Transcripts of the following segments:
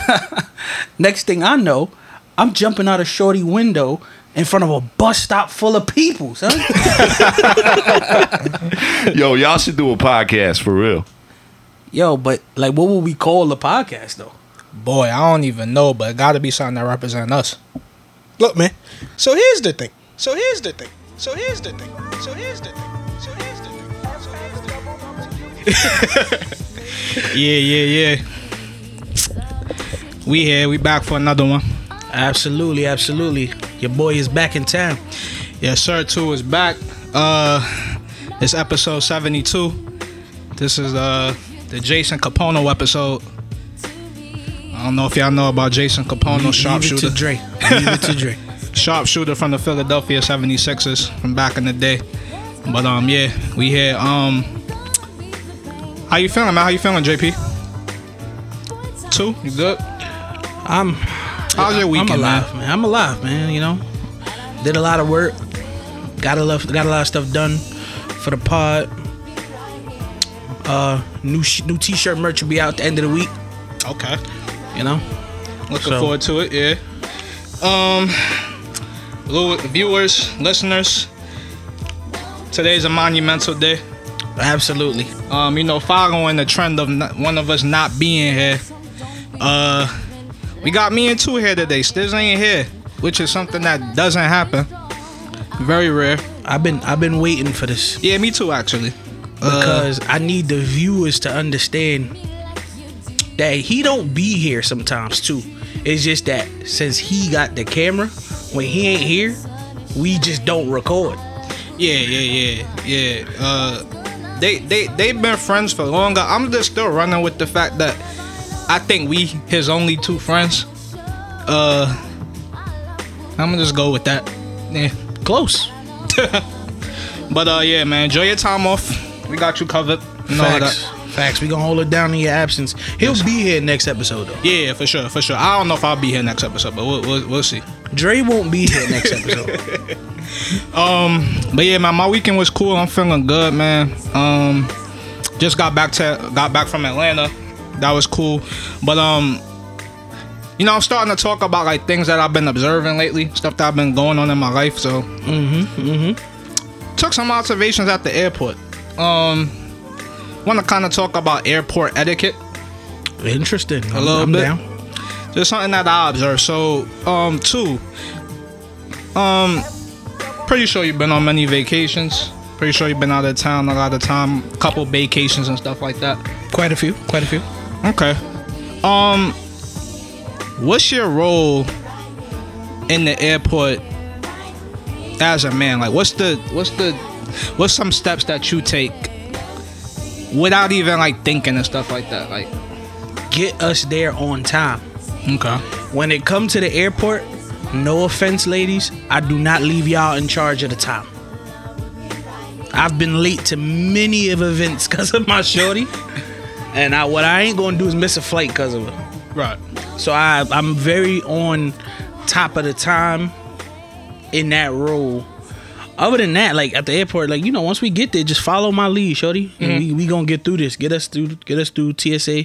Next thing I know, I'm jumping out a shorty window in front of a bus stop full of people, son. Yo, y'all should do a podcast for real. Yo, but like, what would we call the podcast though? Boy, I don't even know, but it got to be something that represents us. Look, man. So here's the thing. So here's the thing. So here's the thing. So here's the thing. So here's the thing. So here's the thing. yeah, yeah, yeah. We here. We back for another one. Absolutely, absolutely. Your boy is back in town. Yes, sir. Two is back. Uh, it's episode seventy-two. This is uh the Jason Kapono episode. I don't know if y'all know about Jason Kapono, Leave it sharpshooter. to Dre. Leave it to Dre. sharpshooter from the Philadelphia 76ers from back in the day. But um yeah, we here. Um How you feeling, man? How you feeling, JP? Two? You good? I'm. How's your weekend, I'm alive, man? I'm alive, man. You know, did a lot of work. Got a lot. Got a lot of stuff done for the pod. Uh, new sh- new t-shirt merch will be out at the end of the week. Okay. You know, Looking So- forward to it, yeah. Um little viewers, listeners. Today's a monumental day. absolutely. Um, you know, following the trend of not, one of us not being here. Uh, we got me and two here today. Stiz ain't here, which is something that doesn't happen. Very rare. I've been I've been waiting for this Yeah, me too, actually. Uh, because I need the viewers to understand that he don't be here sometimes too. It's just that since he got the camera, when he ain't here, we just don't record. yeah, yeah, yeah, yeah. Uh, they they they've been friends for longer. I'm just still running with the fact that I think we his only two friends. Uh, I'm gonna just go with that. Yeah. Close. But uh, yeah, man, enjoy your time off. We got you covered. You know Facts. that. Facts. We gonna hold it down in your absence. He'll be here next episode though. Yeah, for sure, for sure. I don't know if I'll be here next episode, but we'll we'll, we'll see. Dre won't be here next episode. Um, but yeah, man, my weekend was cool. I'm feeling good, man. Um, just got back to got back from Atlanta. That was cool. But um, you know, I'm starting to talk about like things that I've been observing lately, stuff that I've been going on in my life. So, mm-hmm, mm-hmm. Took some observations at the airport. Um, want to kind of talk about airport etiquette. Interesting. A little I'm bit. down. Just something that I observed. So, um, two. Um, pretty sure you've been on many vacations. Pretty sure you've been out of town a lot of time, couple vacations and stuff like that. Quite a few. Quite a few. Okay. Um, what's your role in the airport as a man? Like, what's the what's the what's some steps that you take without even like thinking and stuff like that? Like, Get us there on time. okay. When it comes to the airport, no offense, ladies, I do not leave y'all in charge of the time. I've been late to many of events because of my shorty, and I, what I ain't gonna do is miss a flight because of it. Right. So I, I'm very on top of the time in that role. Other than that, like at the airport, like you know, once we get there, just follow my lead, shorty. And we we gonna get through this. Get us through. Get us through TSA.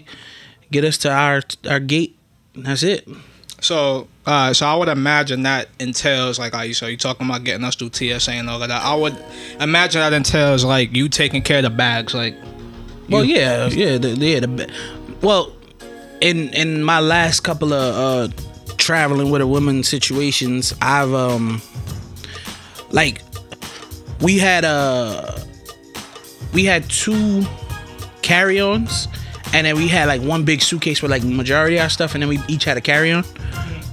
Get us to our our gate. That's it. So, uh, so I would imagine that entails like, are you so you talking about getting us through TSA and all of that? I would imagine that entails like you taking care of the bags, like. Well, you- yeah, yeah, the, yeah. The, well, in in my last couple of uh, traveling with a woman situations, I've um, like, we had uh, we had two carry-ons, and then we had like one big suitcase with like majority of our stuff, and then we each had a carry-on.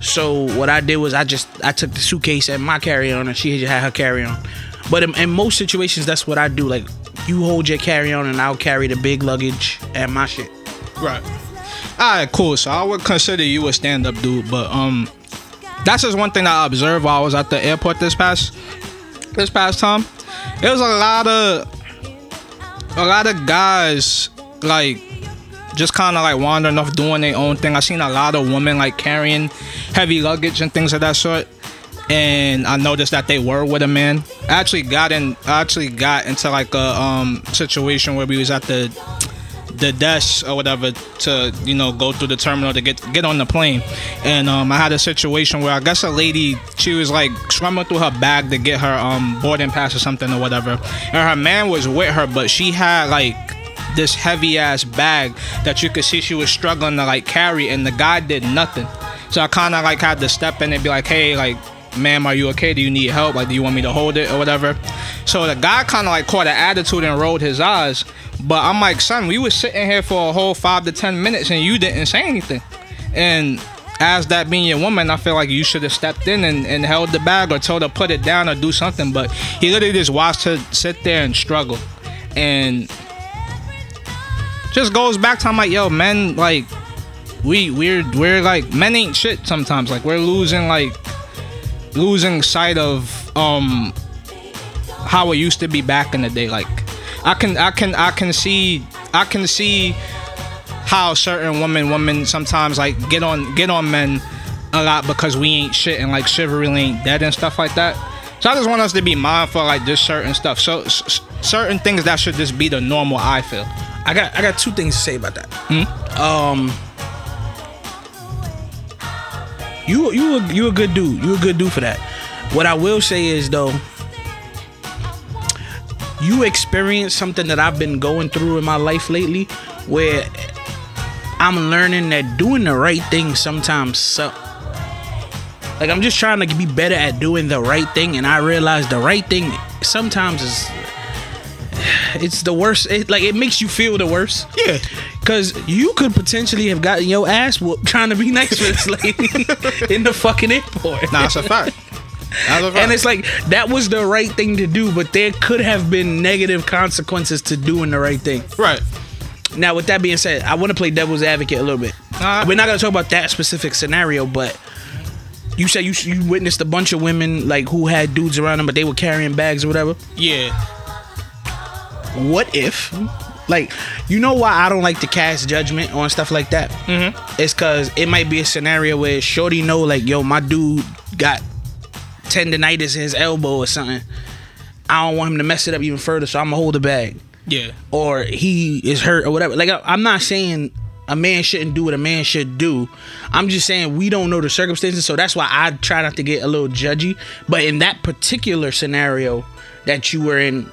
So what I did was I just I took the suitcase and my carry-on, and she had her carry-on. But in, in most situations, that's what I do. Like, you hold your carry-on, and I'll carry the big luggage and my shit. Right. All right, cool. So I would consider you a stand-up dude, but um, that's just one thing I observed while I was at the airport this past this past time. There was a lot of a lot of guys like just kind of like wandering off doing their own thing. I seen a lot of women like carrying heavy luggage and things of that sort. And I noticed that they were with a man. I actually got in. I actually got into like a um situation where we was at the the desk or whatever to you know go through the terminal to get get on the plane, and um, I had a situation where I guess a lady she was like scrumming through her bag to get her um boarding pass or something or whatever, and her man was with her, but she had like this heavy ass bag that you could see she was struggling to like carry, and the guy did nothing. So I kind of like had to step in and be like, hey, like ma'am, are you okay? Do you need help? Like, do you want me to hold it or whatever? So the guy kind of like caught an attitude and rolled his eyes. But I'm like, son, we was sitting here for a whole five to ten minutes and you didn't say anything. And as that being your woman, I feel like you should have stepped in and, and held the bag or told her put it down or do something. But he literally just watched her sit there and struggle. And just goes back to I'm like, yo, men like we we're we're like men ain't shit sometimes. Like we're losing like losing sight of um how it used to be back in the day. Like I can I can I can see I can see how certain women women sometimes like get on get on men a lot because we ain't shit and like chivalry ain't dead and stuff like that. So I just want us to be mindful like just certain stuff. So s- certain things that should just be the normal. I feel. I got I got two things to say about that. Um, you you a, you a good dude. You a good dude for that. What I will say is though, you experienced something that I've been going through in my life lately, where I'm learning that doing the right thing sometimes sucks. Like I'm just trying to be better at doing the right thing, and I realize the right thing sometimes is it's the worst. It, like it makes you feel the worst. Yeah. Cause you could potentially have gotten your ass whooped trying to be nice to this lady in the fucking airport. Nah, that's a fact. That's a fact. And it's like that was the right thing to do, but there could have been negative consequences to doing the right thing. right. Now, with that being said, I want to play devil's advocate a little bit. Uh, We're not gonna talk about that specific scenario, but you said you you witnessed a bunch of women like who had dudes around them, but they were carrying bags or whatever. Yeah. What if, like, you know why I don't like to cast judgment on stuff like that? Mm-hmm. It's because it might be a scenario where Shorty know like, yo, my dude got tendonitis in his elbow or something. I don't want him to mess it up even further, so I'm gonna hold the bag. Yeah. or he is hurt or whatever. Like I'm not saying a man shouldn't do what a man should do. I'm just saying we don't know the circumstances, so that's why I try not to get a little judgy. But in that particular scenario that you were in,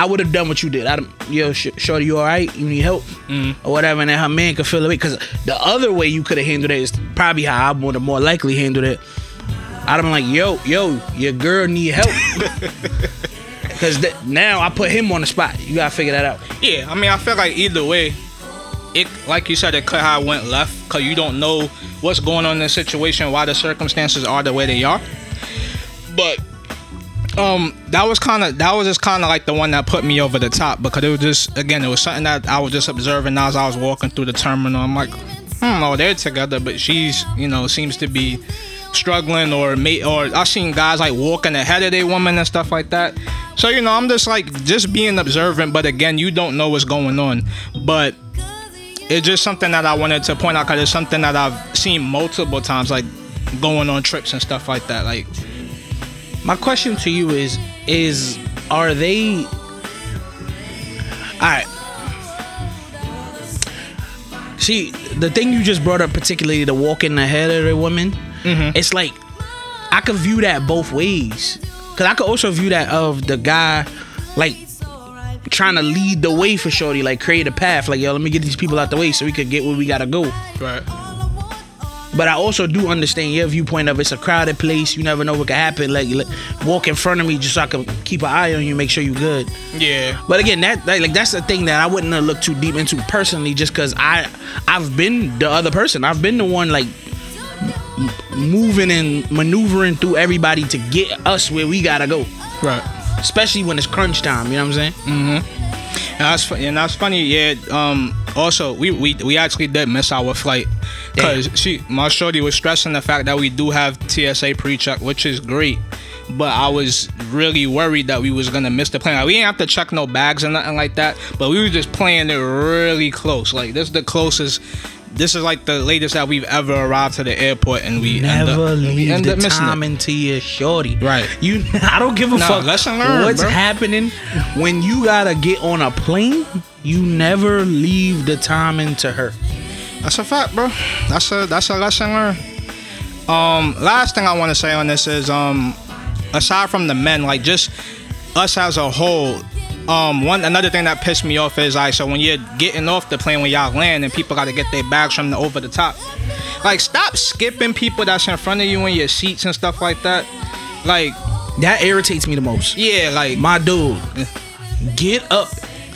I, I would have done what you did. I'd yo, sh- shorty, you all right? You need help mm. or whatever, and then her man could feel it. Because the other way you could have handled it is probably how I would have more likely handled it. I'd have been like, yo, yo, your girl need help. Because th- now I put him on the spot. You gotta figure that out. Yeah, I mean, I feel like either way, it like you said, it could have went left because you don't know what's going on in the situation, why the circumstances are the way they are. But um, that was kind of that was just kind of like the one that put me over the top because it was just again, it was something that I was just observing as I was walking through the terminal. I'm like, hmm, oh, they're together, but she's you know seems to be struggling or may or I've seen guys like walking ahead of their woman and stuff like that. So you know, I'm just like just being observant, but again, you don't know what's going on. But it's just something that I wanted to point out because it's something that I've seen multiple times, like going on trips and stuff like that. Like, My question to you is is are they Alright. See, the thing you just brought up, particularly the walking ahead of the woman, mm-hmm. it's like I could view that both ways. Cause I could also view that of the guy like trying to lead the way for Shorty, like create a path, like yo, let me get these people out the way so we could get where we gotta go. right, But I also do understand your viewpoint of it's a crowded place. You never know what could happen. Like, like, walk in front of me just so I can keep an eye on you, make sure you're good. yeah, But again, that like, like that's the thing that I wouldn't have looked too deep into personally, just because I I've been the other person. I've been the one like moving and maneuvering through everybody to get us where we gotta go. right. Especially when it's crunch time. You know what I'm saying? And that's and that's funny. Yeah. Um. Also, we we, we actually did miss our flight because she my shorty was stressing the fact that we do have TSA pre-check, which is great. But I was really worried that we was gonna miss the plane. Like, we didn't have to check no bags or nothing like that, but we were just playing it really close. Like this is the closest. This is like the latest that we've ever arrived to the airport, and we end Never up, and we leave end the up missing time it. into your shorty. Right. You, I don't give a Nah, fuck lesson learned, what's bro. happening when you gotta get on a plane. You never leave the time into her. That's a fact, bro. That's a that's a lesson learned. Um, last thing I want to say on this is um, aside from the men, like just us as a whole. Um, one another thing that pissed me off is like so when you're getting off the plane when y'all land and people got to get their bags from the over the top. Like stop skipping people that's in front of you in your seats and stuff like that. Like That irritates me the most. yeah, like My dude, get up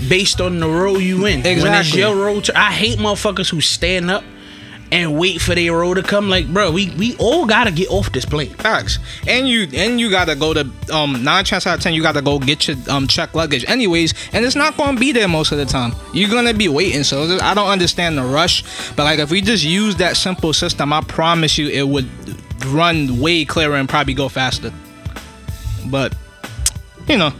based on the row you in. Exactly. When it's your row, to, I hate motherfuckers who stand up and wait for their row to come. Like, bro, we we all gotta get off this plane. Facts. And you and you gotta go to um nine chance out of ten you gotta go get your um check luggage anyways, and it's not gonna be there most of the time. You're gonna be waiting. So I don't understand the rush. But like if we just use that simple system, I promise you it would run way clearer and probably go faster. But you know.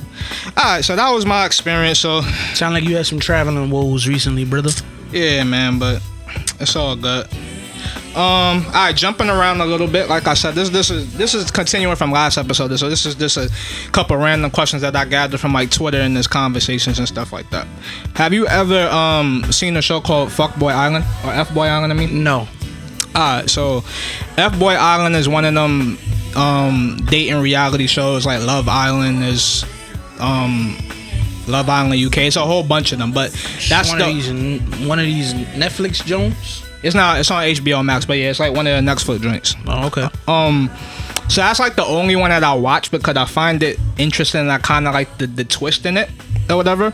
Alright, so that was my experience. So Sound like you had some traveling woes recently, brother. yeah, man, but it's all good. Um, all right, jumping around a little bit. Like I said, this this is this is continuing from last episode. So this is just a couple random questions that I gathered from like Twitter and this conversations and stuff like that. Have you ever um seen a show called Fuckboy Island or F Boy Island? I mean, No. Alright, so F Boy Island is one of them um dating reality shows like Love Island is um Love Island UK. It's a whole bunch of them, but that's one the of these one of these Netflix Jones. it's not it's on HBO Max, but yeah, it's like one of the Netflix joints. Oh, okay. Um, so that's like the only one that I watch because I find it interesting. and I kind of like the, the twist in it or whatever,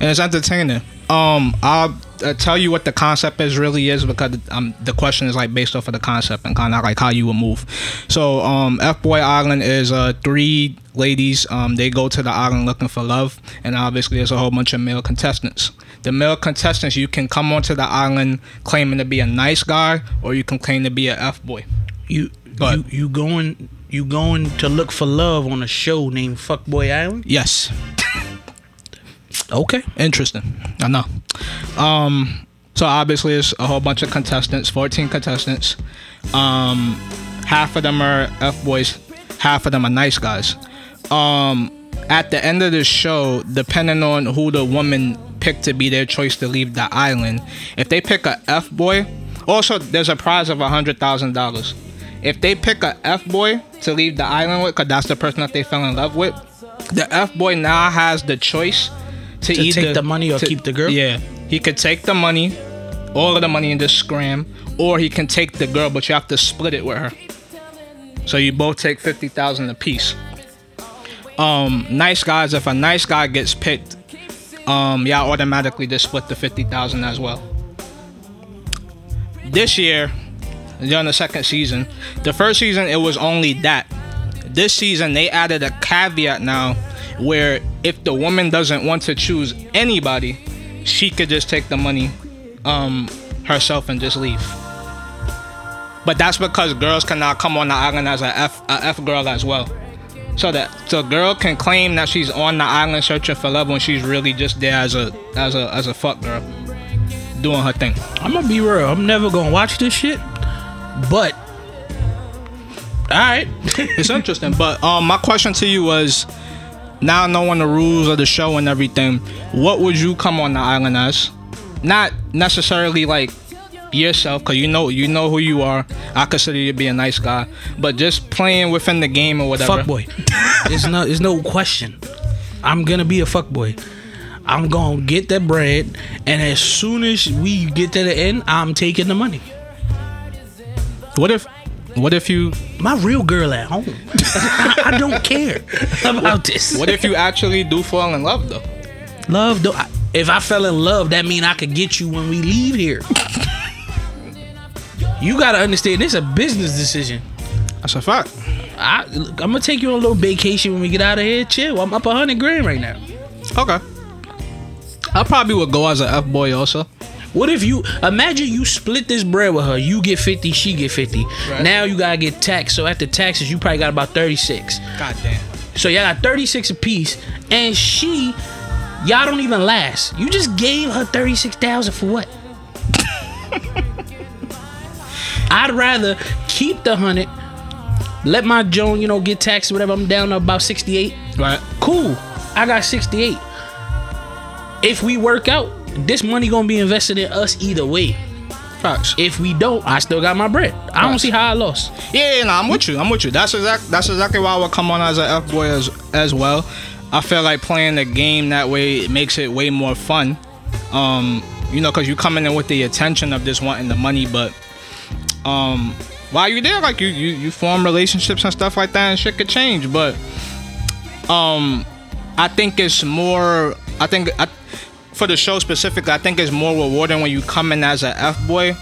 and it's entertaining. Um, I'll, uh tell you what the concept is really is because um the question is like based off of the concept and kind of like how you would move. So um, F Boy Island is uh three ladies. Um, they go to the island looking for love, and obviously there's a whole bunch of male contestants. The male contestants you can come onto the island claiming to be a nice guy, or you can claim to be a F boy. You you you going you going to look for love on a show named Fuckboy Island? Yes. Okay. Interesting. I know. Um, so obviously it's a whole bunch of contestants, 14 contestants. Um, half of them are F boys, half of them are nice guys. Um, at the end of the show, depending on who the woman picked to be their choice to leave the island, if they pick a F boy, also there's a prize of a hundred thousand dollars. If they pick a F boy to leave the island with, cause that's the person that they fell in love with, the F boy now has the choice to, To either take the money or keep the girl? Yeah, he could take the money, all of the money in just scram, or he can take the girl, but you have to split it with her. So you both take fifty thousand apiece. Um, nice guys. If a nice guy gets picked, um, y'all automatically just split the fifty thousand as well. This year, during the second season, the first season it was only that. This season they added a caveat now, where if the woman doesn't want to choose anybody, she could just take the money, um, herself and just leave. But that's because girls cannot come on the island as a F a F girl as well. So that the girl can claim that she's on the island searching for love when she's really just there as a as a as a fuck girl. Doing her thing. I'm gonna be real. I'm never gonna watch this shit. But all right. It's interesting. But um my question to you was now knowing the rules of the show and everything, what would you come on the island as? Not necessarily like yourself, cause you know you know who you are. I consider you to be a nice guy, but just playing within the game or whatever. fuck boy. There's no there's no question. I'm gonna be a fuck boy. I'm gonna get that bread, and as soon as we get to the end, I'm taking the money. What if, what if you, My real girl at home. I don't care about this. what if you actually do fall in love though? love? though. I, if I fell in love, that mean I could get you when we leave here. you gotta understand, this is a business decision. That's a fact. I, I'm gonna take you on a little vacation when we get out of here. Chill. I'm up a hundred grand right now. Okay. I probably would go as a F boy also. What if you imagine you split this bread with her? You get 50, she get 50. Right. Now you gotta get taxed. So after taxes, you probably got about 36. God damn. So y'all got 36 apiece, and she, y'all don't even last. You just gave her 36,000 for what? I'd rather keep the hundred, let my Joan, you know, get taxed, whatever. I'm down to about 68. Right. Cool. I got 68. If we work out, this money gonna be invested in us either way. Facts. If we don't, I still got my bread. I don't Facts. see how I lost. Yeah, yeah, no, I'm with you. I'm with you. That's exact. That's exactly why I would come on as an F boy as as well. I feel like playing the game that way it makes it way more fun. Um, you know, because you coming in with the attention of just wanting the money, but um, while you there, like you you you form relationships and stuff like that, and shit could change. But um, I think it's more. I think I, for the show specifically, I think it's more rewarding when you come in as a F boy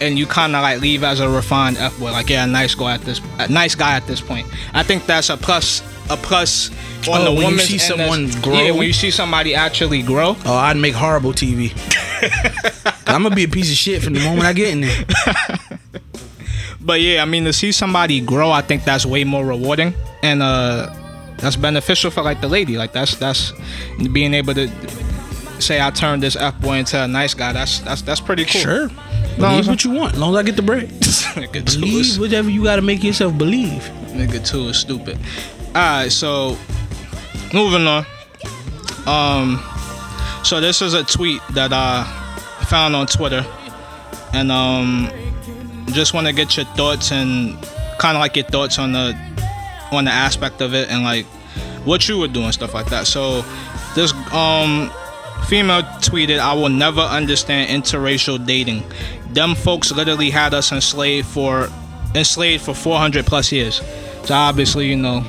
and you kind of like leave as a refined F boy. Like, yeah, nice guy at this, nice guy at this point. I think that's a plus, a plus on Oh, the when you see someone grow? Yeah, when you see somebody actually grow. Oh, I'd make horrible TV. I'm gonna be a piece of shit from the moment I get in there. But yeah, I mean, to see somebody grow, I think that's way more rewarding and uh, that's beneficial for like the lady. Like that's that's being able to say I turned this F boy into a nice guy. That's that's that's pretty cool. Sure. No, Believe no. what you want, as long as I get the bread. Believe whatever you gotta make yourself believe. nigga too is stupid. All right, so moving on. Um, so this is a tweet that I found on Twitter, and um, just want to get your thoughts and kind of like your thoughts on the on the aspect of it and like what you would do and stuff like that. So this um female tweeted, "I will never understand interracial dating. Them folks literally had us enslaved for enslaved for 400 plus years. So obviously, you know,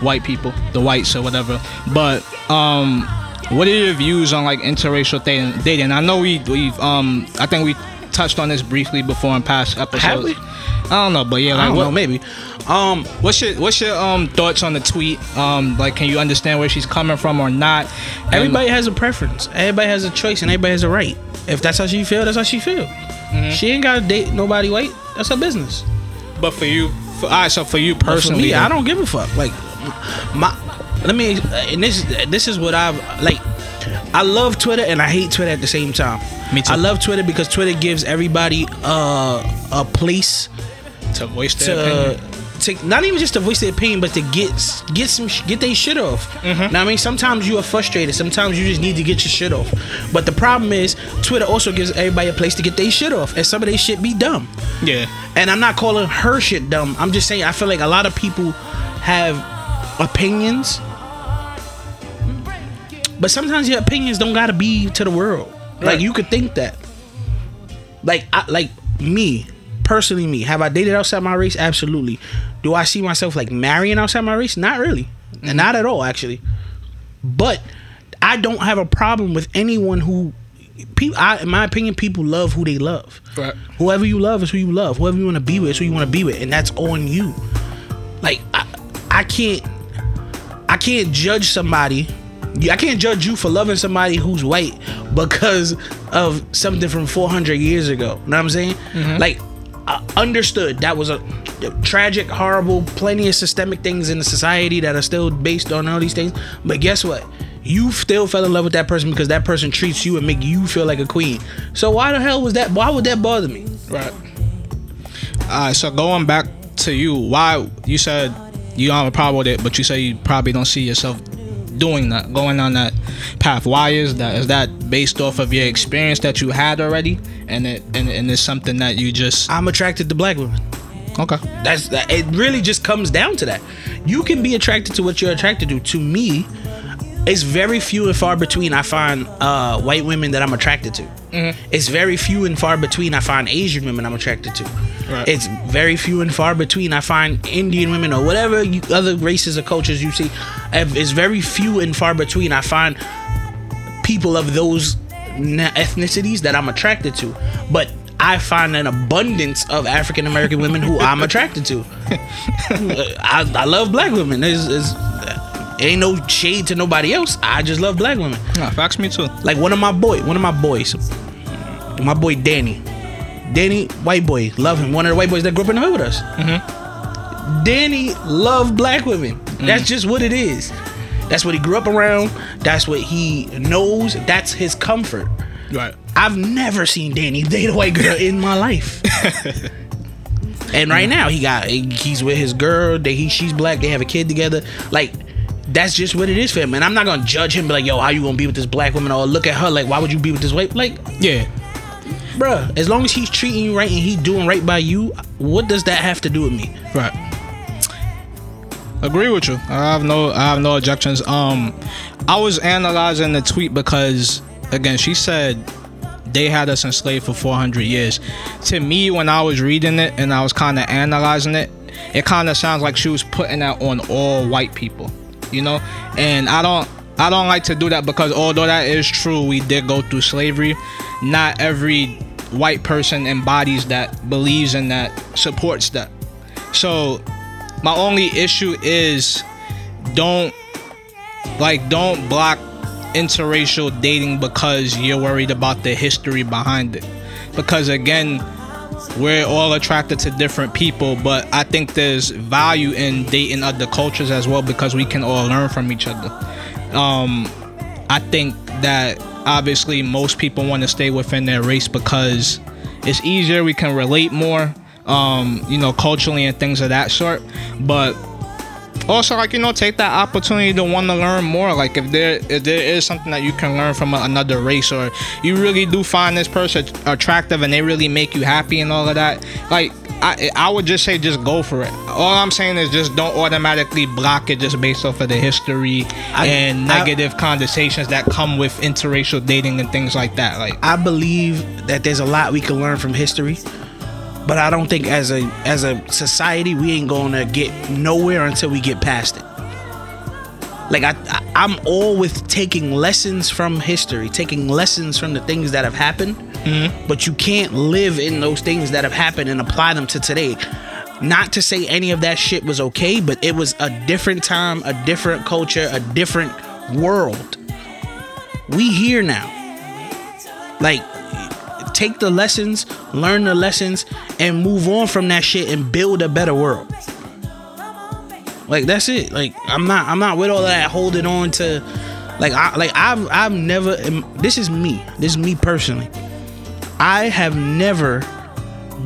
white people, the whites or whatever. But um, what are your views on like interracial dating? Dating? I know we we've um I think we touched on this briefly before in past episodes. Have we? I don't know, but yeah, I like don't what, know, maybe. Um, What's your what's your um thoughts on the tweet? Um, like, can you understand where she's coming from or not? And- everybody has a preference. Everybody has a choice, and everybody has a right. If that's how she feel, that's how she feel. Mm-hmm. She ain't gotta date nobody white. That's her business. but for you, for, all right. So for you But for personally, me, I don't give a fuck. Like my, let me. And this this is what I've like. I love Twitter and I hate Twitter at the same time. Me too. I love Twitter because Twitter gives everybody uh, a place to voice their to opinion. to not even just to voice their opinion, but to get get some get their shit off. Mm-hmm. Now I mean, sometimes you are frustrated. Sometimes you just need to get your shit off. But the problem is, Twitter also gives everybody a place to get their shit off, and some of their shit be dumb. Yeah, And I'm not calling her shit dumb. I'm just saying I feel like a lot of people have opinions. But sometimes your opinions don't gotta be to the world. Like you could think that. Like I like me, personally me. Have I dated outside my race? Absolutely. Do I see myself like marrying outside my race? Not really. And mm-hmm. not at all actually. But I don't have a problem with anyone who people I, in my opinion people love who they love. Right. Whoever you love is who you love. Whoever you want to be with is who you want to be with, and that's on you. Like I, I can't, I can't judge somebody. I can't judge you for loving somebody who's white because of something from 400 years ago. You know what I'm saying? Mm-hmm. Like, I understood that was a tragic, horrible, plenty of systemic things in the society that are still based on all these things. But guess what? You still fell in love with that person because that person treats you and make you feel like a queen. So why the hell was that? Why would that bother me? right. All right. So going back to you, why you said you don't have a problem with it, but you say you probably don't see yourself doing that, going on that path. Why is that? Is that based off of your experience that you had already, and it and, and it's something that you just I'm attracted to black women. okay? That's that. It really just comes down to that. You can be attracted to what you're attracted to. To me, it's very few and far between. I find uh, white women that I'm attracted to. It's very few and far between. I find Asian women I'm attracted to. Right. It's very few and far between. I find Indian women or whatever you, other races or cultures you see. It's very few and far between. I find people of those ethnicities that I'm attracted to. But I find an abundance of African American women who I'm attracted to. I, I love black women. There's, there's, ain't no shade to nobody else. I just love black women. Yeah, facts me too. Like one of my boy, one of my boys, my boy Danny. Danny, white boy, love him. One of the white boys that grew up in the hood with us. Mm-hmm. Danny loved black women. Mm. That's just what it is. That's what he grew up around. That's what he knows. That's his comfort. Right. I've never seen Danny date a white girl in my life. and right mm. now he got he's with his girl. They he she's black. They have a kid together. Like that's just what it is for him. And I'm not gonna judge him, be like, yo, how you gonna be with this black woman? Or look at her like, why would you be with this white? Like, Yeah. bruh, as long as he's treating you right and he doing right by you, what does that have to do with me? Right. Agree with you. I have no I have no objections. Um I was analyzing the tweet because again she said they had us enslaved for 400 years. To me when I was reading it and I was kind of analyzing it, it kind of sounds like she was putting that on all white people, you know? And I don't I don't like to do that because although that is true, we did go through slavery. Not every white person embodies that, believes in that, supports that. So my only issue is don't like don't block interracial dating because you're worried about the history behind it. Because again, we're all attracted to different people, but I think there's value in dating other cultures as well because we can all learn from each other. Um, I think that obviously most people want to stay within their race because it's easier. We can relate more, um, you know, culturally and things of that sort. But also, like you know, take that opportunity to want to learn more. Like if there if there is something that you can learn from a, another race, or you really do find this person attractive and they really make you happy and all of that, like. I, I would just say just go for it. All I'm saying is just don't automatically block it just based off of the history I- and I- negative connotations that come with interracial dating and things like that. Like I believe that there's a lot we can learn from history, but I don't think as a as a society we ain't gonna get nowhere until we get past it. Like I, I I'm all with taking lessons from history, taking lessons from the things that have happened, mm-hmm. but you can't live in those things that have happened and apply them to today. Not to say any of that shit was okay, but it was a different time, a different culture, a different world. We here now. Like take the lessons, learn the lessons, and move on from that shit and build a better world. Like that's it. Like I'm not I'm not with all that holding on to like I like I've I've never this is me. This is me personally. I have never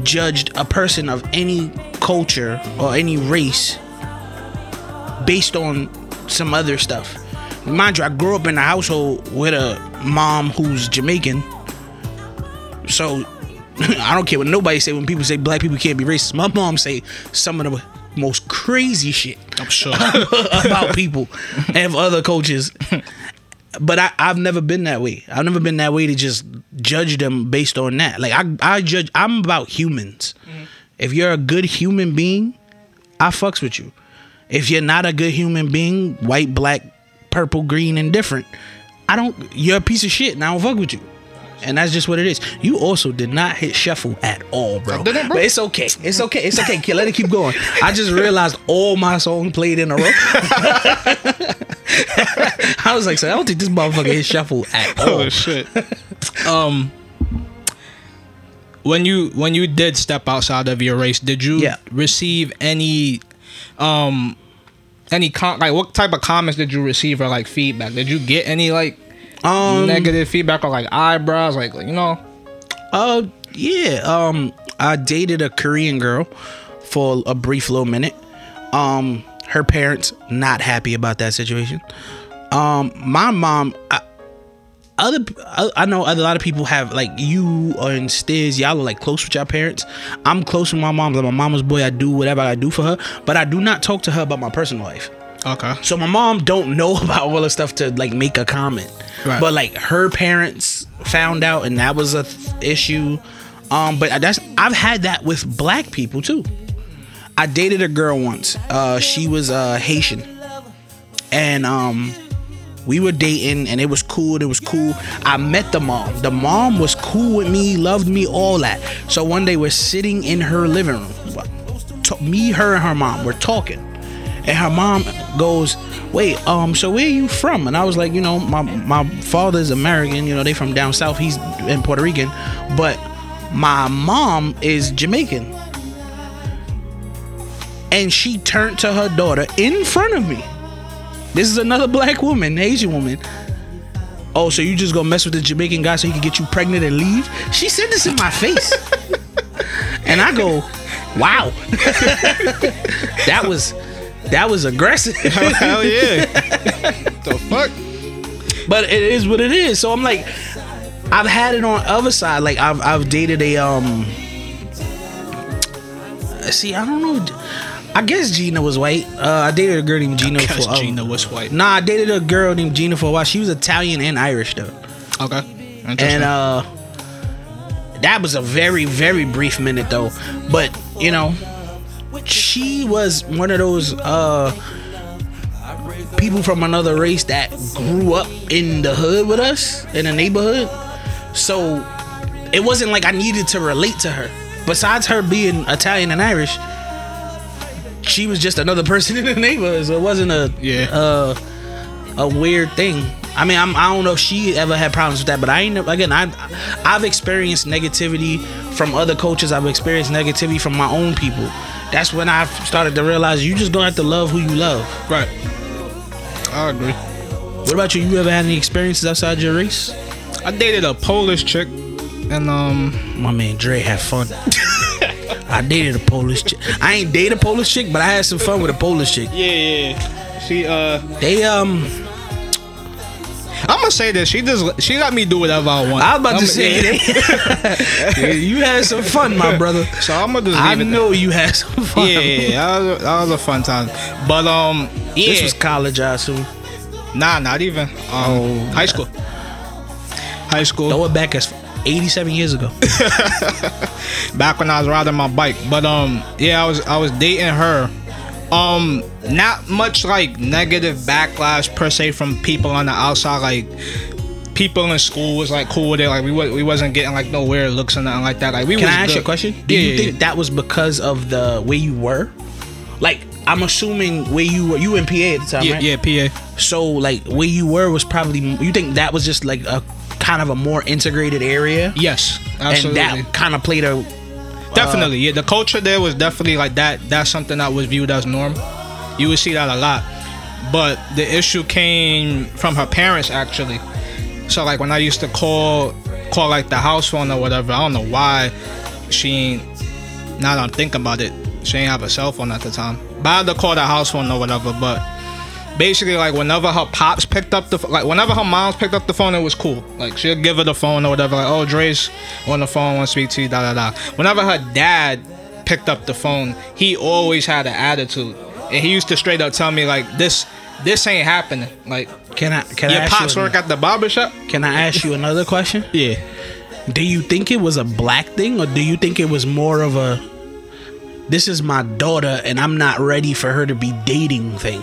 judged a person of any culture or any race based on some other stuff. Mind you, I grew up in a household with a mom who's Jamaican. So I don't care what nobody say when people say black people can't be racist. My mom say some of the most crazy shit I'm sure. about people and other cultures. But I, I've never been that way. I've never been that way to just judge them based on that. Like I, I judge. I'm about humans. Mm-hmm. If you're a good human being, I fucks with you. If you're not a good human being, white, black, purple, green, and different, I don't. You're a piece of shit, and I don't fuck with you. And that's just what it is. You also did not hit shuffle at all, bro. bro. But it's okay. It's okay. It's okay. Let it keep going. I just realized all my songs played in a row. I was like, so I don't think this motherfucker hit shuffle at all. oh shit. um when you when you did step outside of your race, did you Yeah. receive any um any com- like what type of comments did you receive or like feedback? Did you get any like Um, negative feedback on like eyebrows like you know? Uh, yeah. Um, I dated a Korean girl for a brief little minute. Um, her parents not happy about that situation. Um, my mom. I, other, I- I know a lot of people have like you or Stiz, y'all are like close with your parents. I'm close with my mom. Like my mama's boy. I do whatever I do for her, but I do not talk to her about my personal life. Okay. So my mom don't know about all the stuff to like make a comment. Right. But like her parents found out and that was a th- issue. Um but that's I've had that with black people too. I dated a girl once. Uh she was uh Haitian. And um we were dating and it was cool. It was cool. I met the mom. The mom was cool with me, loved me, all that. So one day we're sitting in her living room. Me, her, and her mom. We're talking. And her mom goes, "Wait, um, so where are you from?" And I was like, "You know, my my father's American. You know, they from down south. He's in Puerto Rican, but my mom is Jamaican." And she turned to her daughter in front of me. This is another black woman, Haitian woman. Oh, so you just gonna mess with the Jamaican guy so he can get you pregnant and leave? She said this in my face. and I go, wow. that was That was aggressive. Hell yeah. the fuck? but it is what it is. So I'm like, I've had it on other side. Like I've I've dated a um. See, I don't know. I guess Gina was white. Uh, I dated a girl named Gina Guess for. um, Gina was white. Nah, I dated a girl named Gina for a while. She was Italian and Irish though, Okay. and uh, that was a very very brief minute though. But you know, she was one of those uh people from another race that grew up in the hood with us in the neighborhood. So it wasn't like I needed to relate to her. Besides her being Italian and Irish, she was just another person in the neighborhood. So it wasn't a Yeah. uh, a weird thing. I mean, I'm, I don't know if she ever had problems with that, but I ain't again. I I've experienced negativity from other coaches. I've experienced negativity from my own people. That's when I started to realize you just gonna have to love who you love. right. I agree. What about you? You ever had any experiences outside your race? I dated a Polish chick, and um, My man Dre had fun. I dated a Polish chick. I ain't date a Polish chick, but I had some fun with a Polish chick. yeah, yeah. She uh, They um, I'm gonna say this. She just she let me do whatever I want. I was about I'm- to say yeah. you had some fun, my brother. So I'm gonna just I it. know you had some fun. Yeah, yeah, yeah. That, was a, that was a fun time. But um, yeah, This was college, I assume. nah, not even. Um, Oh. high school. High school. Throw it back as 87 years ago. back when I was riding my bike. But um, yeah, I was I was dating her. Um, not much like negative backlash per se from people on the outside. Like people in school was like cool with it. Like we we wasn't getting like no weird looks or nothing like that. Like we Can was I ask you a question? Do Yeah, you think yeah. that was because of the way you were? Like, I'm assuming where you were, you were in PA at the time, Yeah, right? yeah, PA. So, like, where you were was probably, you think that was just like a kind of a more integrated area? Yes, absolutely. And that kind of played a. Definitely, yeah. The culture there was definitely like that. That's something that was viewed as norm. You would see that a lot, but the issue came from her parents actually. So like when I used to call, call like the house phone or whatever. I don't know why she ain't. Now that I'm thinking about it, she ain't have a cell phone at the time. But I had to call the house phone or whatever. But basically, like whenever her pops picked up the, like whenever her mom's picked up the phone, it was cool. Like she'll give her the phone or whatever. Like, oh, Dre's on the phone, want to speak to you, da da da. Whenever her dad picked up the phone, he always had an attitude, and he used to straight up tell me like, this, this ain't happening. Like Can I, can I your ask pops work at the barber shop. Can I ask you another question? Yeah. Do you think it was a black thing or do you think it was more of a this is my daughter and I'm not ready for her to be dating thing?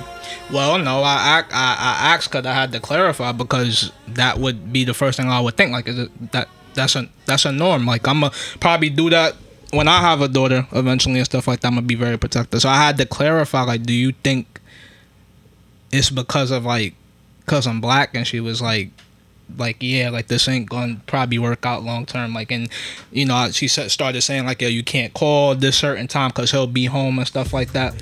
Well, no, I I, I, asked because I had to clarify because that would be the first thing I would think. Like, is it that that's a that's a norm. Like, I'm gonna probably do that when I have a daughter eventually and stuff like that. I'm gonna be very protective. So I had to clarify. Like, do you think it's because of like because I'm black? And she was like. Like yeah, like this ain't gonna probably work out long term. Like and you know she started saying like yo you can't call this certain time because he'll be home and stuff like that.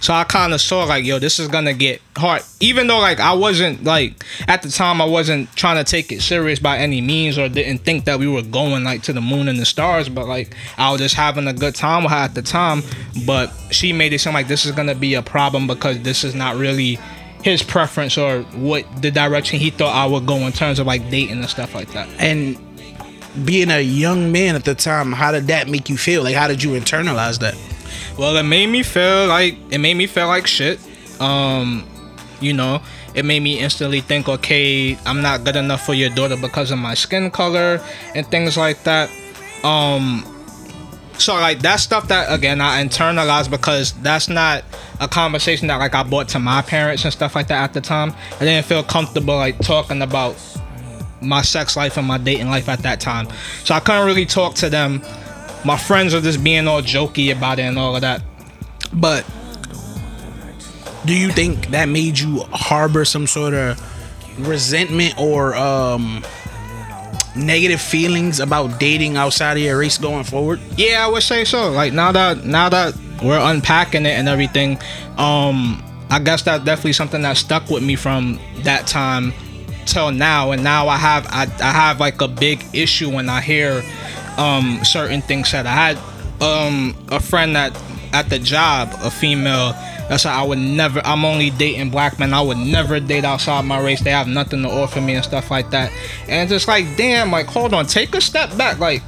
So I kind of saw like, yo, this is gonna get hard. Even though like I wasn't like at the time I wasn't trying to take it serious by any means or didn't think that we were going like to the moon and the stars, but like I was just having a good time with her at the time. But she made it seem like this is gonna be a problem because this is not really his preference or what the direction he thought I would go in terms of like dating and stuff like that. And being a young man at the time, how did that make you feel? Like how did you internalize that? Well, it made me feel like it made me feel like shit. Um, you know, it made me instantly think, okay, I'm not good enough for your daughter because of my skin color and things like that. Um, so like that's stuff that again I internalized because that's not a conversation that like I brought to my parents and stuff like that at the time. I didn't feel comfortable like talking about my sex life and my dating life at that time. So I couldn't really talk to them. My friends were just being all jokey about it and all of that. But do you think that made you harbor some sort of resentment or um negative feelings about dating outside of your race going forward? Yeah, I would say so. Like now that now that we're unpacking it and everything, um, I guess that's definitely something that stuck with me from that time till now. And now I have I, I have like a big issue when I hear um certain things said. I had um a friend that at the job, a female, That's why I would never. I'm only dating black men. I would never date outside my race. They have nothing to offer me and stuff like that. And it's just like, damn, like hold on, take a step back. Like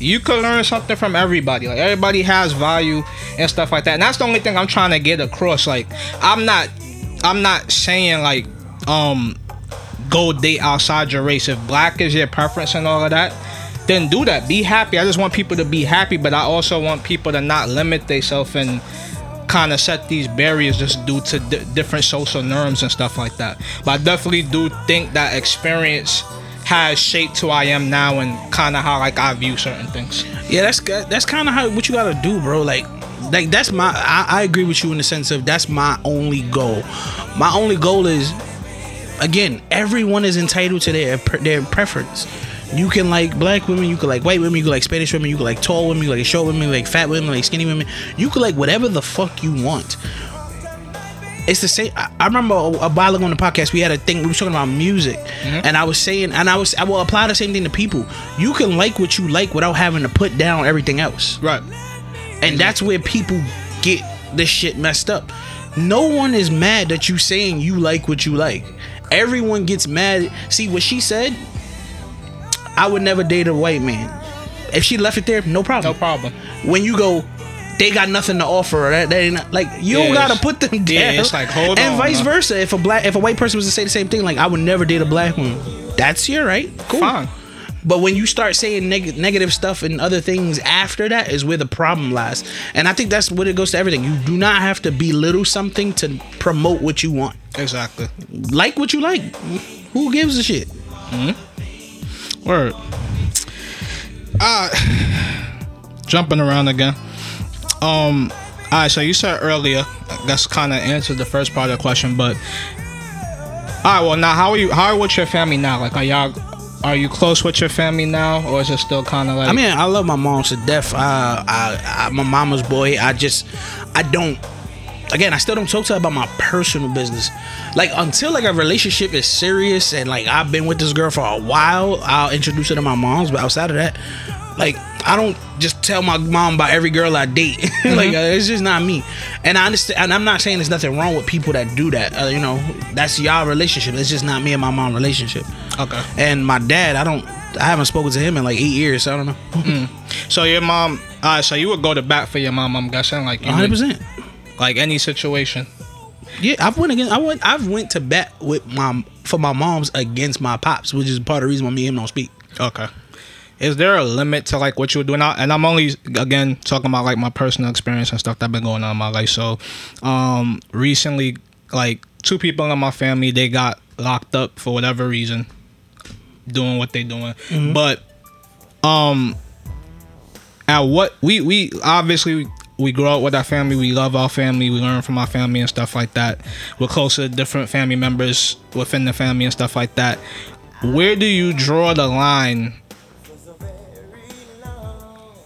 you could learn something from everybody. Like everybody has value and stuff like that. And that's the only thing I'm trying to get across. Like I'm not, I'm not saying like, um, go date outside your race. If black is your preference and all of that, then do that. Be happy. I just want people to be happy, but I also want people to not limit themselves and kind of set these barriers just due to d- different social norms and stuff like that. But I definitely do think that experience has shaped who I am now and kind of how like I view certain things. Yeah, that's. That's kind of how what you gotta do, bro. Like, like that's my. I, I agree with you in the sense of that's my only goal. My only goal is, again, everyone is entitled to their their preference. You can like black women, you can like white women, you can like Spanish women, you can like tall women, you can like short women, like fat women, like skinny women. You can like whatever the fuck you want. It's the same. I, I remember a, a while ago on the podcast we had a thing. We were talking about music, mm-hmm. and I was saying, and I was, I will apply the same thing to people. You can like what you like without having to put down everything else. Right. And that's where people get this shit messed up. No one is mad that you saying you like what you like. Everyone gets mad. See what she said? I would never date a white man. If she left it there, no problem. No problem. When you go, they got nothing to offer. Or that they ain't not, like you don't Yeah, gotta put them down. yeah, it's like, hold and on, vice huh? versa. If a black, if a white person was to say the same thing, like I would never date a black woman. That's your right. Cool. Fine. But when you start saying neg- negative stuff and other things after that is where the problem lies. And I think that's what it goes to everything. You do not have to belittle something to promote what you want. Exactly. Like what you like. Who gives a shit? Hmm? Word. Uh jumping around again. Um all right, so you said earlier, that's kind of answered the first part of the question, but all right. Well, now how are you? How are with your family now? Like, are y'all, are you close with your family now, or is it still kind of like? I mean, I love my mom to death. Uh, I, I, I'm mama's boy. I just, I don't. Again, I still don't talk to her about my personal business. Like until like a relationship is serious and like I've been with this girl for a while, I'll introduce her to my moms. But outside of that, like I don't just tell my mom about every girl I date. like uh, it's just not me. And I understand. And I'm not saying there's nothing wrong with people that do that. Uh, you know, that's y'all relationship. It's just not me and my mom relationship. okay. And my dad, I don't. I haven't spoken to him in like eight years. So I don't know. So your mom, all right. So you would go to bat for your mom. I'm guessing, like, hundred percent. Like any situation. Yeah, I've went against. I went. I've went to bat with my for my mom's against my pops, which is part of the reason why me and him don't speak. Okay. Is there a limit to like what you're doing now? And I'm only again talking about like my personal experience and stuff that's been going on in my life. So, um, recently, like two people in my family, they got locked up for whatever reason, doing what they doing. But, um, at what we we obviously we grow up with our family, we love our family, we learn from our family and stuff like that. We're close to different family members within the family and stuff like that. Where do you draw the line?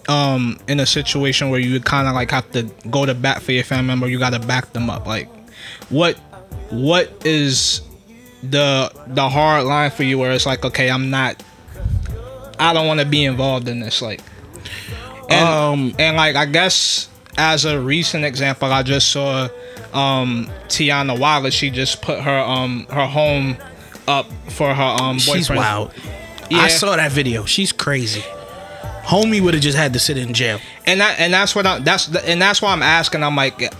Um, in a situation where you kind of like have to go to bat for your family member, you got to back them up. Like, what, what is the the hard line for you where it's like, okay, I'm not, I don't want to be involved in this. Like, and, Um, and like I guess as a recent example, I just saw um Tiana Wallace. She just put her um her home up for her um boyfriend. She's wild. Yeah. I saw that video. She's crazy. Homie would have just had to sit in jail. and that and that's what I, that's the, and that's why I'm asking. I'm like,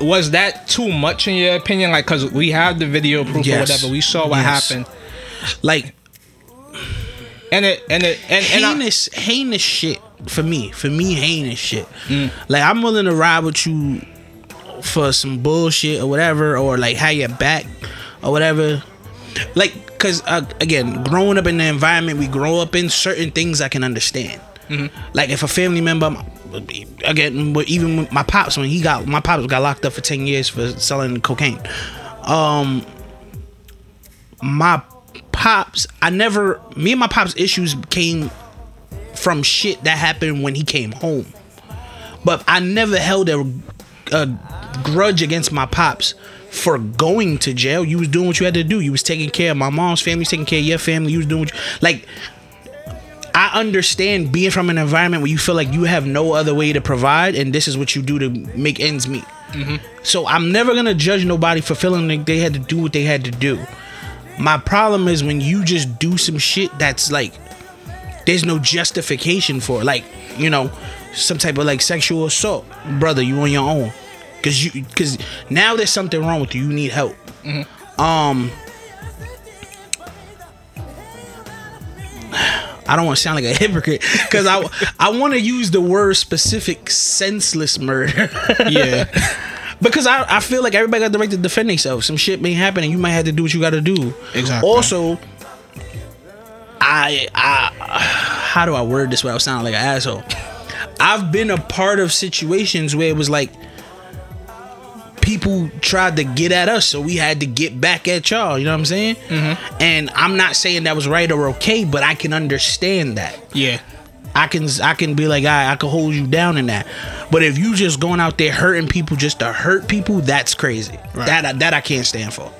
was that too much in your opinion? Like, cause we have the video proof or whatever. We saw what Yes. happened, Like and it and it and, and I, heinous, heinous shit for me. For me, heinous shit. Mm. Like I'm willing to ride with you for some bullshit or whatever, or like have your back or whatever. Like, cause uh, again, growing up in the environment we grow up in, certain things I can understand. Mm-hmm. Like if a family member, again, even my pops when he got my pops got locked up for ten years for selling cocaine. Um, my pops, I never, me and my pops issues came from shit that happened when he came home. But I never held a, a grudge against my pops for going to jail. You was doing what you had to do. You was taking care of my mom's family, taking care of your family. You was doing what you, like. I understand being from an environment where you feel like you have no other way to provide, and this is what you do to make ends meet. Mm-hmm. So I'm never gonna judge nobody for feeling like they had to do what they had to do. My problem is when you just do some shit that's like there's no justification for it. Like, you know, some type of like sexual assault. Brother, you on your own. Cause you cause now there's something wrong with you. You need help. Um I don't want to sound like a hypocrite because I I want to use the word specific senseless murder. Yeah. Because I, I feel like everybody got the right to defend themselves. Some shit may happen and you might have to do what you got to do. Exactly. Also, I I how do I word this without sounding like an asshole? I've been a part of situations where it was like people tried to get at us, so we had to get back at y'all. You know what I'm saying? Mm-hmm. And I'm not saying that was right or okay, but I can understand that. yeah. I can I can be like I I can hold you down in that. But if you just going out there hurting people just to hurt people, that's crazy. Right. That that I can't stand for.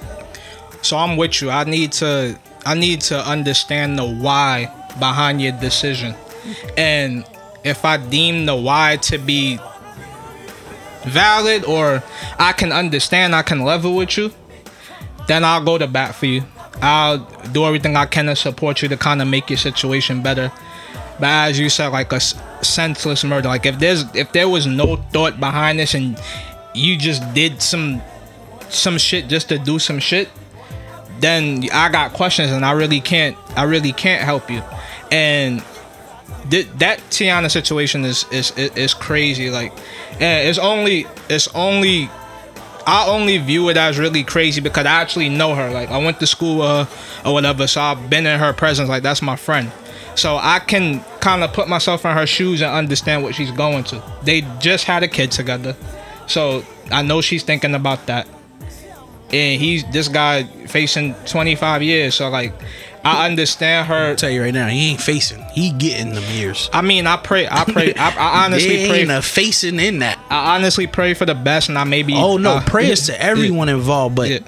So I'm with you. I need to I need to understand the why behind your decision. And if I deem the why to be valid or I can understand, I can level with you, then I'll go to bat for you. I'll do everything I can to support you to kind of make your situation better. But as you said, like a s- senseless murder, like if there's if there was no thought behind this and you just did some some shit just to do some shit, then I got questions and I really can't I really can't help you. And th- that Tiana situation is is is, crazy. Like, and it's only it's only I only view it as really crazy because I actually know her. Like, I went to school her or whatever, so I've been in her presence. Like, that's my friend. So I can kind of put myself in her shoes and understand what she's going to. They just had a kid together, so I know she's thinking about that and he's this guy facing 25 years so like i understand her I'll tell you right now, he ain't facing. He getting them years. i mean i pray i pray i, I honestly pray ain't a facing in that. i honestly pray for the best and i maybe Oh no, uh, prayers to everyone involved, but Yeah.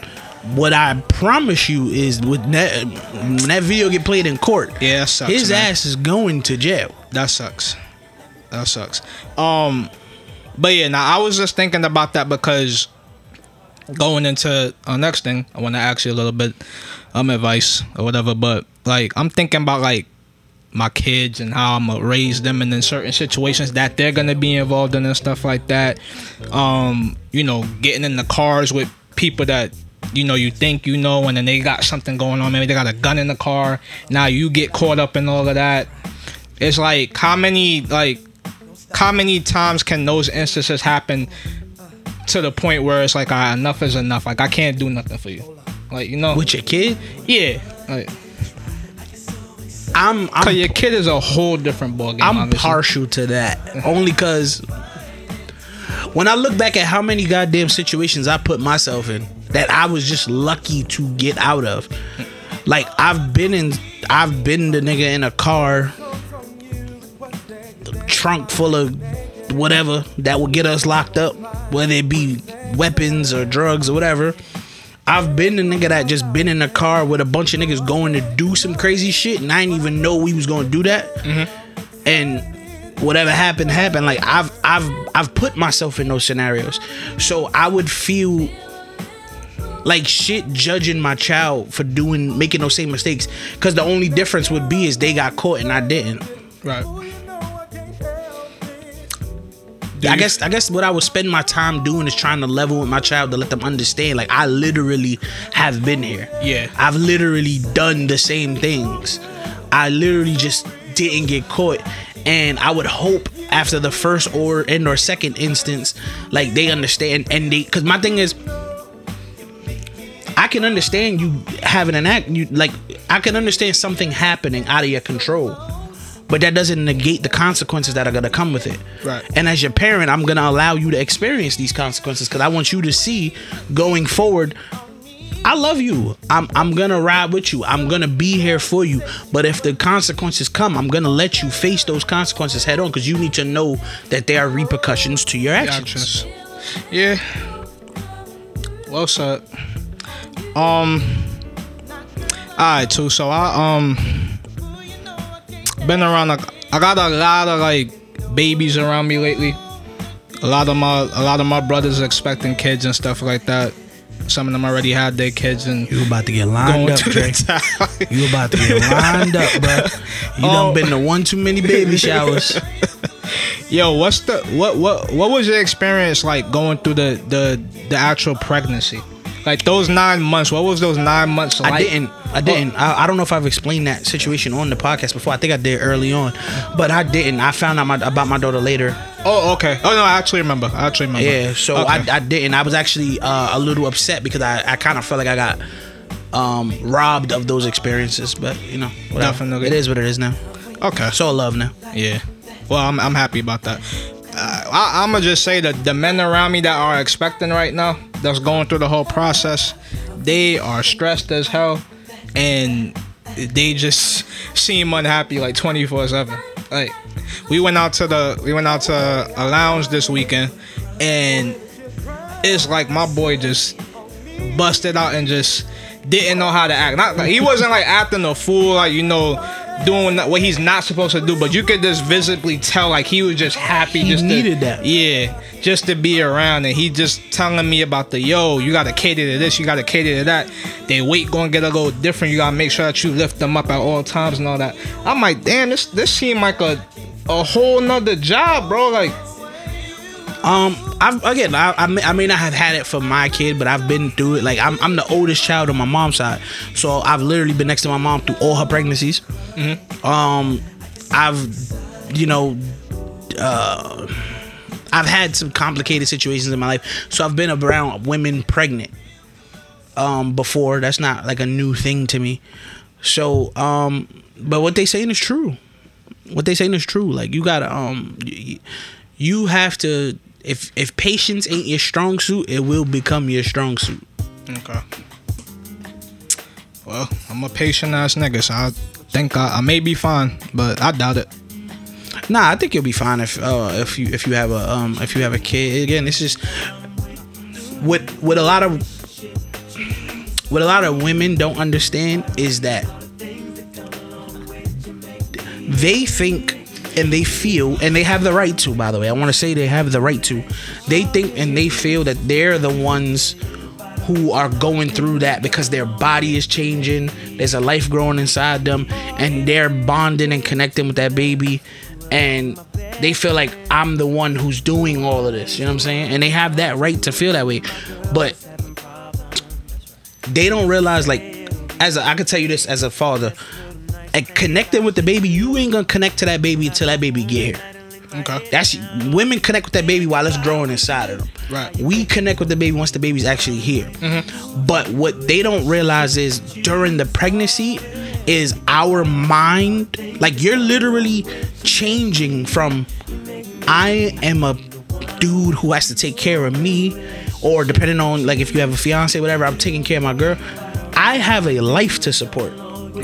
What I promise you is with that when that video get played in court, yeah that sucks, his man. ass is going to jail. that sucks that sucks um but yeah now i was just thinking about that because going into our next thing i want to ask you a little bit um advice or whatever but like i'm thinking about like my kids and how I'm gonna raise them and in certain situations that they're gonna be involved in and stuff like that. Um, you know, getting in the cars with people that you know you think you know and then they got something going on. Maybe they got a gun in the car. Now you get caught up in all of that. It's like how many like how many times can those instances happen to the point where it's like, right, enough is enough. Like I can't do nothing for you. Like you know, With your kid, yeah. Like, I'm Cause I'm your kid is a whole different ballgame. I'm obviously. partial to that only because when I look back at how many goddamn situations I put myself in that I was just lucky to get out of. Like I've been in, I've been the nigga in a car, trunk full of whatever that would get us locked up, whether it be weapons or drugs or whatever. I've been the nigga that just been in a car with a bunch of niggas going to do some crazy shit, and I didn't even know we was gonna do that. Mm-hmm. And whatever happened, happened. Like I've I've I've put myself in those scenarios, so I would feel like shit judging my child for doing making those same mistakes. Because the only difference would be is they got caught and I didn't. Right. I guess I guess what I would spend my time doing is trying to level with my child to let them understand. Like I literally have been here. Yeah. I've literally done the same things. I literally just didn't get caught. And I would hope after the first or and or second instance, like they understand and they cause my thing is I can understand you having an act you like I can understand something happening out of your control. But that doesn't negate the consequences that are gonna come with it. Right. And as your parent, I'm gonna allow you to experience these consequences because I want you to see going forward. I love you. I'm I'm gonna ride with you. I'm gonna be here for you. But if the consequences come, I'm gonna let you face those consequences head on because you need to know that there are repercussions to your actions. Yeah. Well said. Um. Alright, too. So I um been around. Like, I got a lot of like babies around me lately. a lot of my a lot of my brothers expecting kids and stuff like that. Some of them already had their kids and You about to get lined up, Dre. You about to get lined up, bro. You Oh. done been to one too many baby showers. Yo, what's the what what what was your experience like going through the the the actual pregnancy? Like those nine months. What was those nine months like? I didn't. I didn't. I, I don't know if I've explained that situation on the podcast before. I think I did early on, but I didn't. I found out my, about my daughter later. Oh, okay. Oh no, I actually remember. I actually remember. Yeah, so Okay. I, I didn't. I was actually uh, a little upset because I, I kind of felt like I got um, robbed of those experiences. But you know, whatever. Definitely. it is what it is now. okay. So love now. Yeah. Well, I'm, I'm happy about that. I, I'm gonna just say that the men around me that are expecting right now, that's going through the whole process, they are stressed as hell, and they just seem unhappy like 24 seven. Like we went out to the we went out to a lounge this weekend, and it's like my boy just busted out and just didn't know how to act. Not like he wasn't like acting a fool, like you know, doing what he's not supposed to do. But you could just visibly tell, like he was just happy. He just needed to, that. yeah, just to be around. And he just telling me about the yo, you got to cater to this, you got to cater to that. They weight gonna get a little different. You gotta make sure that you lift them up at all times and all that. I'm like, damn, this this seemed like a a whole nother job, bro. Like, Um, I've again, I, I may, I may not have had it for my kid, but I've been through it. Like I'm, I'm the oldest child on my mom's side, so I've literally been next to my mom through all her pregnancies. Um, I've, you know, uh, I've had some complicated situations in my life, so I've been around women pregnant. Um, before that's not like a new thing to me. So, um, but what they saying is true. What they saying is true. Like you gotta, um, you have to. If if patience ain't your strong suit, it will become your strong suit. Okay. Well, I'm a patient ass nigga, so I think I, I may be fine, but I doubt it. Nah, I think you'll be fine if uh, if you if you have a um if you have a kid. Again, this is what what a lot of what a lot of women don't understand is that they think and they feel and they have the right to by the way. I want to say they have the right to. They think and they feel that they're the ones who are going through that because their body is changing there's a life growing inside them and they're bonding and connecting with that baby and they feel like i'm the one who's doing all of this you know what i'm saying? And they have that right to feel that way. But they don't realize like as a, I could tell you this as a father like connecting with the baby you ain't gonna connect to that baby until that baby get here Okay. that's women connect with that baby while it's growing inside of them Right. we connect with the baby once the baby's actually here mm-hmm. but what they don't realize is during the pregnancy is our mind like you're literally changing from I am a dude who has to take care of me, or depending on like if you have a fiance, whatever, I'm taking care of my girl. I have a life to support.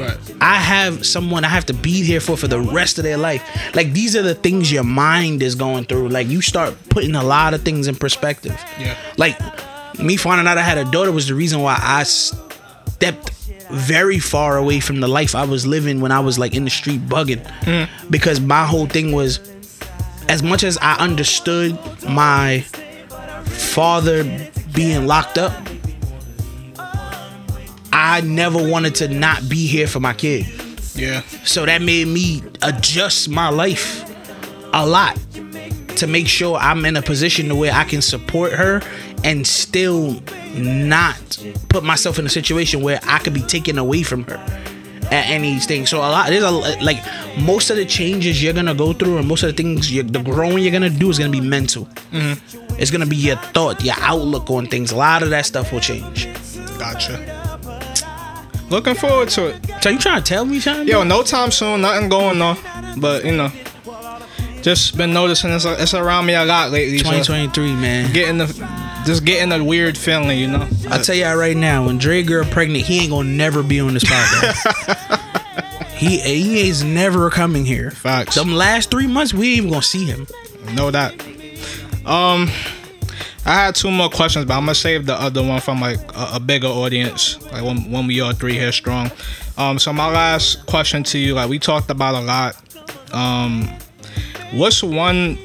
Right. I have someone I have to be here for for the rest of their life. Like these are the things your mind is going through. Like you start putting a lot of things in perspective. Yeah. Like me finding out I had a daughter was the reason why I stepped very far away from the life I was living when I was like in the street bugging. Mm-hmm. Because my whole thing was as much as I understood my father being locked up, I never wanted to not be here for my kid. Yeah. So that made me adjust my life a lot to make sure I'm in a position to where I can support her and still not put myself in a situation where I could be taken away from her at anything. So a lot there's a like most of the changes you're gonna go through and most of the things you the growing you're gonna do is gonna be mental. Mm-hmm. It's gonna be your thought, your outlook on things. A lot of that stuff will change. Gotcha. Looking forward to it. So you trying to tell me, Sean? Yo, no time soon, nothing going on. But you know, just been noticing it's, it's around me a lot lately. so 2023, man. getting the just getting a weird feeling, you know. I tell y'all right now, when Dre girl pregnant, he ain't gonna never be on this podcast. he he is never coming here. Facts. Them last three months, we ain't even gonna see him. Know that. Um, I had two more questions, but I'm gonna save the other one from like a, a bigger audience, like when when we all three here strong. Um, so my last question to you, like we talked about a lot. Um, what's one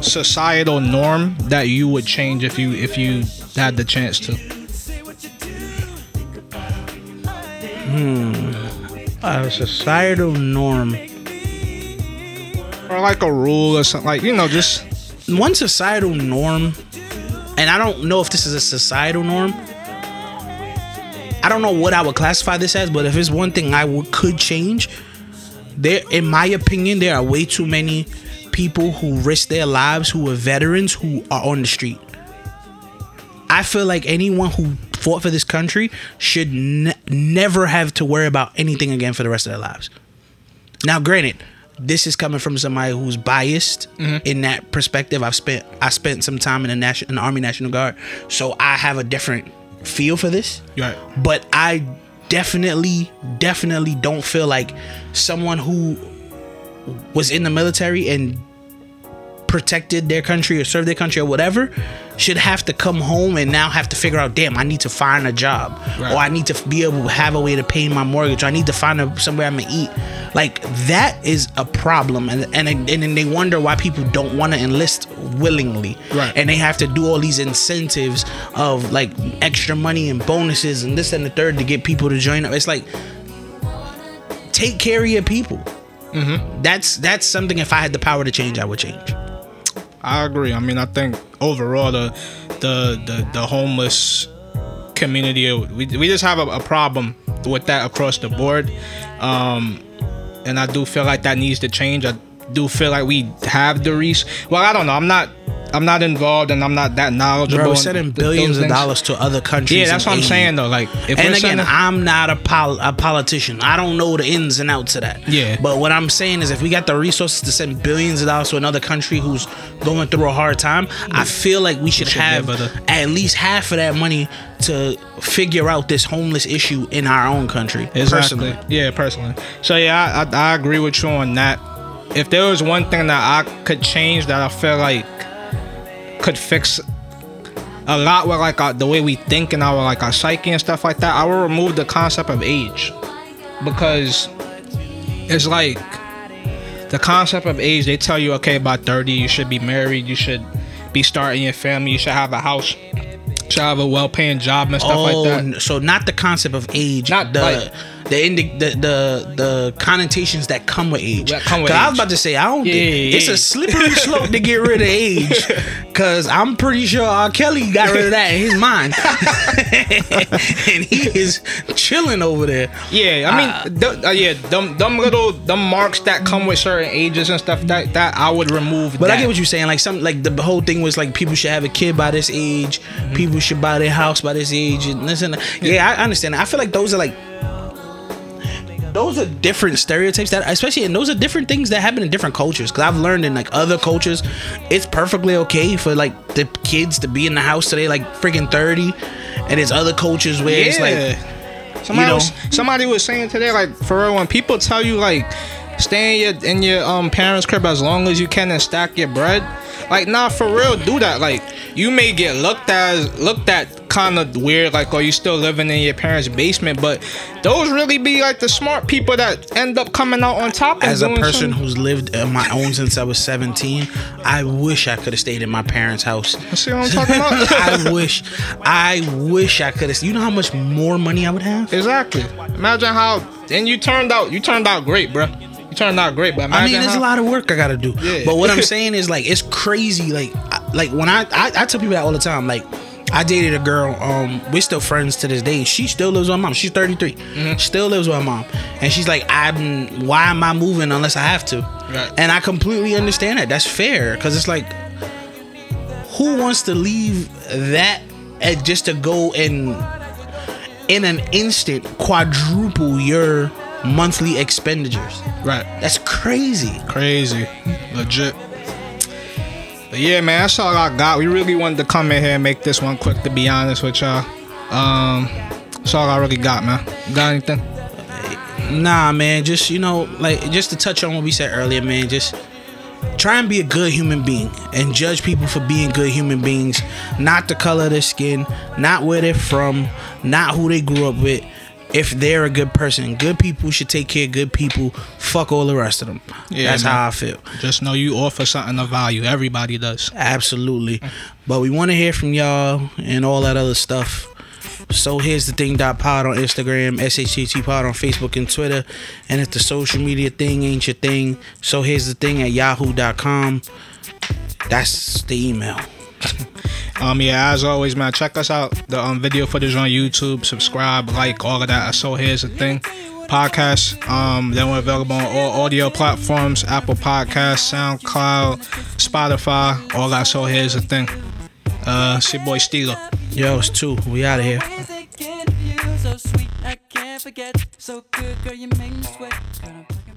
societal norm that you would change if you if you had the chance to? Hmm. A societal norm. Or like a rule or something like you know just One societal norm, and I don't know if this is a societal norm. I don't know what I would classify this as, but if it's one thing I would could change, there, in my opinion, there are way too many people who risk their lives who are veterans who are on the street. I feel like anyone who fought for this country should ne- never have to worry about anything again for the rest of their lives. Now, granted, this is coming from somebody who's biased mm-hmm. in that perspective. I've spent I spent some time in the national in the Army National Guard, so I have a different feel for this. Right. But I definitely, definitely don't feel like someone who was in the military and protected their country or served their country or whatever should have to come home and now have to figure out damn i need to find a job. Right. or i need to be able to have a way to pay my mortgage. Or i need to find a, somewhere i'm gonna eat. Like that is a problem. And and, and then they wonder why people don't want to enlist willingly. Right. and they have to do all these incentives of like extra money and bonuses and this and the third to get people to join up. It's like take care of your people. Mm-hmm. that's that's something if i had the power to change i would change I agree. I mean, I think overall the the the, the homeless community we, we just have a, a problem with that across the board, um, and I do feel like that needs to change. I do feel like we have the reach. Well, I don't know. I'm not I'm not involved and I'm not that knowledgeable. Bro, in sending billions of dollars to other countries. Yeah, that's what I'm saying though. Like, if And we're again, sending- I'm not a, pol- a politician. I don't know the ins and outs of that. Yeah. But what I'm saying is, if we got the resources to send billions of dollars to another country who's going through a hard time, I feel like we should, should have at least half of that money to figure out this homeless issue in our own country. Exactly. Personally. Yeah, personally. So yeah, I, I I agree with you on that. If there was one thing that I could change that I feel like could fix a lot with like our, the way we think and our like our psyche and stuff like that, I would remove the concept of age because it's like the concept of age. They tell you okay, about thirty, you should be married, you should be starting your family, you should have a house, you should have a well-paying job and stuff Oh, like that. so not the concept of age, Not the like- the, indi- the the the connotations that come with age. That come with 'Cause I was about to say I don't Yeah, think yeah, it's yeah. a slippery slope to get rid of age, because I'm pretty sure R. Kelly got rid of that in his mind, and he is chilling over there. Yeah, I mean, th- uh, yeah, them them little them marks that come with certain ages and stuff that that I would remove. But that. I get what you're saying. Like some, like the whole thing was like people should have a kid by this age. Mm-hmm. People should buy their house by this age. And this and that. yeah, I understand. I feel like those are like those are different stereotypes that, especially, and those are different things that happen in different cultures. Because I've learned in like other cultures, it's perfectly okay for like the kids to be in the house today, like freaking thirty, and it's other cultures where it's like. somebody you know. was somebody was saying today, like for real, when people tell you like stay in your in your um parents' crib as long as you can and stack your bread, like nah, for real, do that. Like you may get looked at looked at kind of weird, like are you still living in your parents' basement, but those really be like the smart people that end up coming out on top. as a person who's lived on my own since I was 17, I wish I could have stayed in my parents' house. See what I'm talking about? I wish, I wish I could have. You know how much more money I would have? Exactly. Imagine how and you turned out you turned out great, bro. You turned out great, but I mean, there's how, a lot of work I gotta do. Yeah. But what I'm saying is like it's crazy. Like, I, like when I, I I tell people that all the time. Like, I dated a girl. Um, we're still friends to this day. She still lives with my mom. She's 33. Mm-hmm. Still lives with her mom. And she's like, I'm. Why am I moving unless I have to? Right. And I completely understand that. That's fair because it's like, who wants to leave that and just to go and in an instant quadruple your monthly expenditures? Right. That's crazy. Crazy. Legit. But yeah, man, that's all I got. We really wanted to come in here and make this one quick to be honest with y'all. Um that's all I really got, man. Got anything? Nah, man. Just you know, like just to touch on what we said earlier, man. Just try and be a good human being and judge people for being good human beings, not the color of their skin, not where they're from, not who they grew up with. If they're a good person. Good people should take care of good people. Fuck all the rest of them. Yeah, That's man. how I feel. Just know you offer something of value. Everybody does. Absolutely. But we want to hear from y'all and all that other stuff. So here's the thing dot pod on Instagram, SHTT pod on Facebook and Twitter. And if the social media thing ain't your thing, so here's the thing at yahoo.com. That's the email. Um, yeah, as always, man, check us out. The um video footage on YouTube. Subscribe, like, all of that. So here's the thing. Podcast. Um, then we're available on all audio platforms: Apple Podcasts, SoundCloud, Spotify, all that. So here's the thing. Uh, it's your boy Steeler. Yo, it's two. We out of here. So sweet, I can't forget. So good, girl, you make me sweat. Girl, I'm